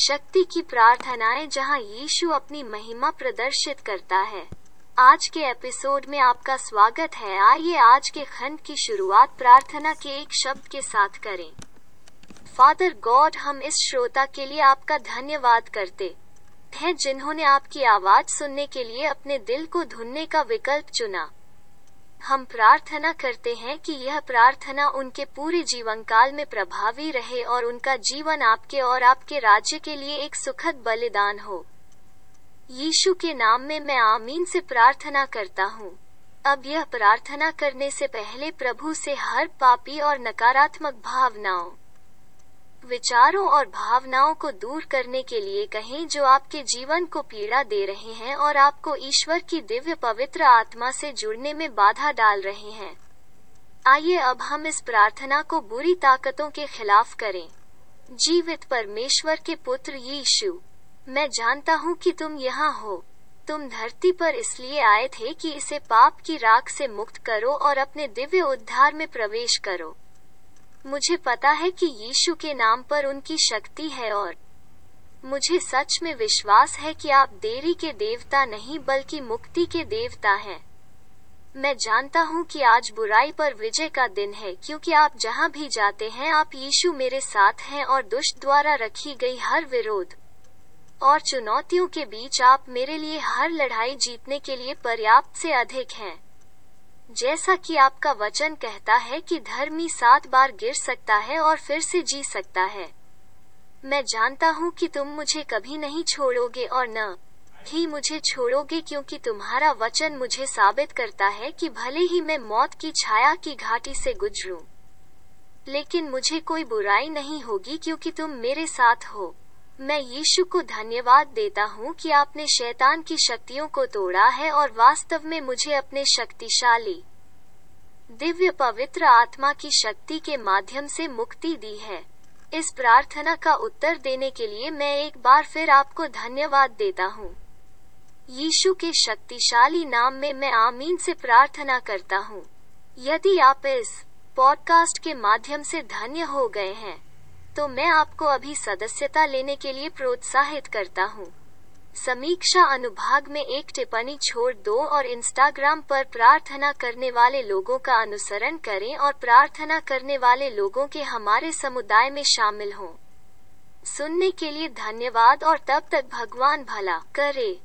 शक्ति की प्रार्थनाएँ जहाँ यीशु अपनी महिमा प्रदर्शित करता है। आज के एपिसोड में आपका स्वागत है। आइए आज के खंड की शुरुआत प्रार्थना के एक शब्द के साथ करें। फादर गॉड, हम इस श्रोता के लिए आपका धन्यवाद करते हैं जिन्होंने आपकी आवाज़ सुनने के लिए अपने दिल को धुनने का विकल्प चुना। हम प्रार्थना करते हैं कि यह प्रार्थना उनके पूरे जीवन काल में प्रभावी रहे और उनका जीवन आपके और आपके राज्य के लिए एक सुखद बलिदान हो। यीशु के नाम में मैं आमीन से प्रार्थना करता हूँ। अब यह प्रार्थना करने से पहले प्रभु से हर पापी और नकारात्मक भावनाओं विचारों और भावनाओं को दूर करने के लिए कहें जो आपके जीवन को पीड़ा दे रहे हैं और आपको ईश्वर की दिव्य पवित्र आत्मा से जुड़ने में बाधा डाल रहे हैं। आइए अब हम इस प्रार्थना को बुरी ताकतों के खिलाफ करें। जीवित परमेश्वर के पुत्र यीशु, मैं जानता हूँ कि तुम यहाँ हो। तुम धरती पर इसलिए आए थे कि इसे पाप की राख से मुक्त करो और अपने दिव्य उद्धार में प्रवेश करो। मुझे पता है कि यीशु के नाम पर उनकी शक्ति है और मुझे सच में विश्वास है कि आप देरी के देवता नहीं, बल्कि मुक्ति के देवता हैं। मैं जानता हूँ कि आज बुराई पर विजय का दिन है, क्योंकि आप जहाँ भी जाते हैं, आप यीशु मेरे साथ हैं और दुष्ट द्वारा रखी गई हर विरोध और चुनौतियों के बीच आप मेरे लिए हर लड़ाई जीतने के लिए पर्याप्त से अधिक हैं। जैसा कि आपका वचन कहता है कि धर्मी सात बार गिर सकता है और फिर से जी सकता है। मैं जानता हूँ कि तुम मुझे कभी नहीं छोड़ोगे और न ही मुझे छोड़ोगे क्योंकि तुम्हारा वचन मुझे साबित करता है कि भले ही मैं मौत की छाया की घाटी से गुजरूं, लेकिन मुझे कोई बुराई नहीं होगी क्योंकि तुम मेरे साथ हो। मैं यीशु को धन्यवाद देता हूँ कि आपने शैतान की शक्तियों को तोड़ा है और वास्तव में मुझे अपने शक्तिशाली, दिव्य पवित्र आत्मा की शक्ति के माध्यम से मुक्ति दी है। इस प्रार्थना का उत्तर देने के लिए मैं एक बार फिर आपको धन्यवाद देता हूँ। यीशु के शक्तिशाली नाम में मैं आमीन से प्रार्थना करता हूँ। यदि आप इस पॉडकास्ट के माध्यम से धन्य हो गए हैं तो मैं आपको अभी सदस्यता लेने के लिए प्रोत्साहित करता हूँ। समीक्षा अनुभाग में एक टिप्पणी छोड़ दो और इंस्टाग्राम पर प्रार्थना करने वाले लोगों का अनुसरण करें और प्रार्थना करने वाले लोगों के हमारे समुदाय में शामिल हों। सुनने के लिए धन्यवाद और तब तक भगवान भला करे।